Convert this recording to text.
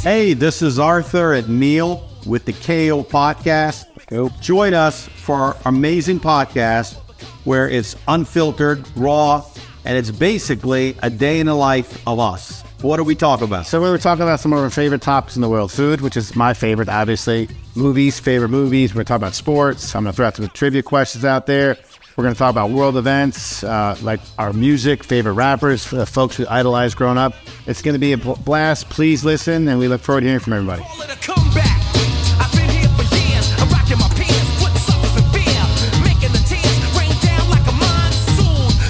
Hey, this is Arthur and Neil with the KO Podcast. Join us for our amazing podcast where it's unfiltered, raw, and it's basically a day in the life of us. What do we talk about? So we were talking about some of our favorite topics in the world. Food, which is my favorite, obviously. Movies, favorite movies. We're talking about sports. I'm going to throw out some trivia questions out there. We're going to talk about world events, uh, like our music, favorite rappers, uh, folks we idolized growing up. It's going to be a blast. Please listen, and we look forward to hearing from everybody.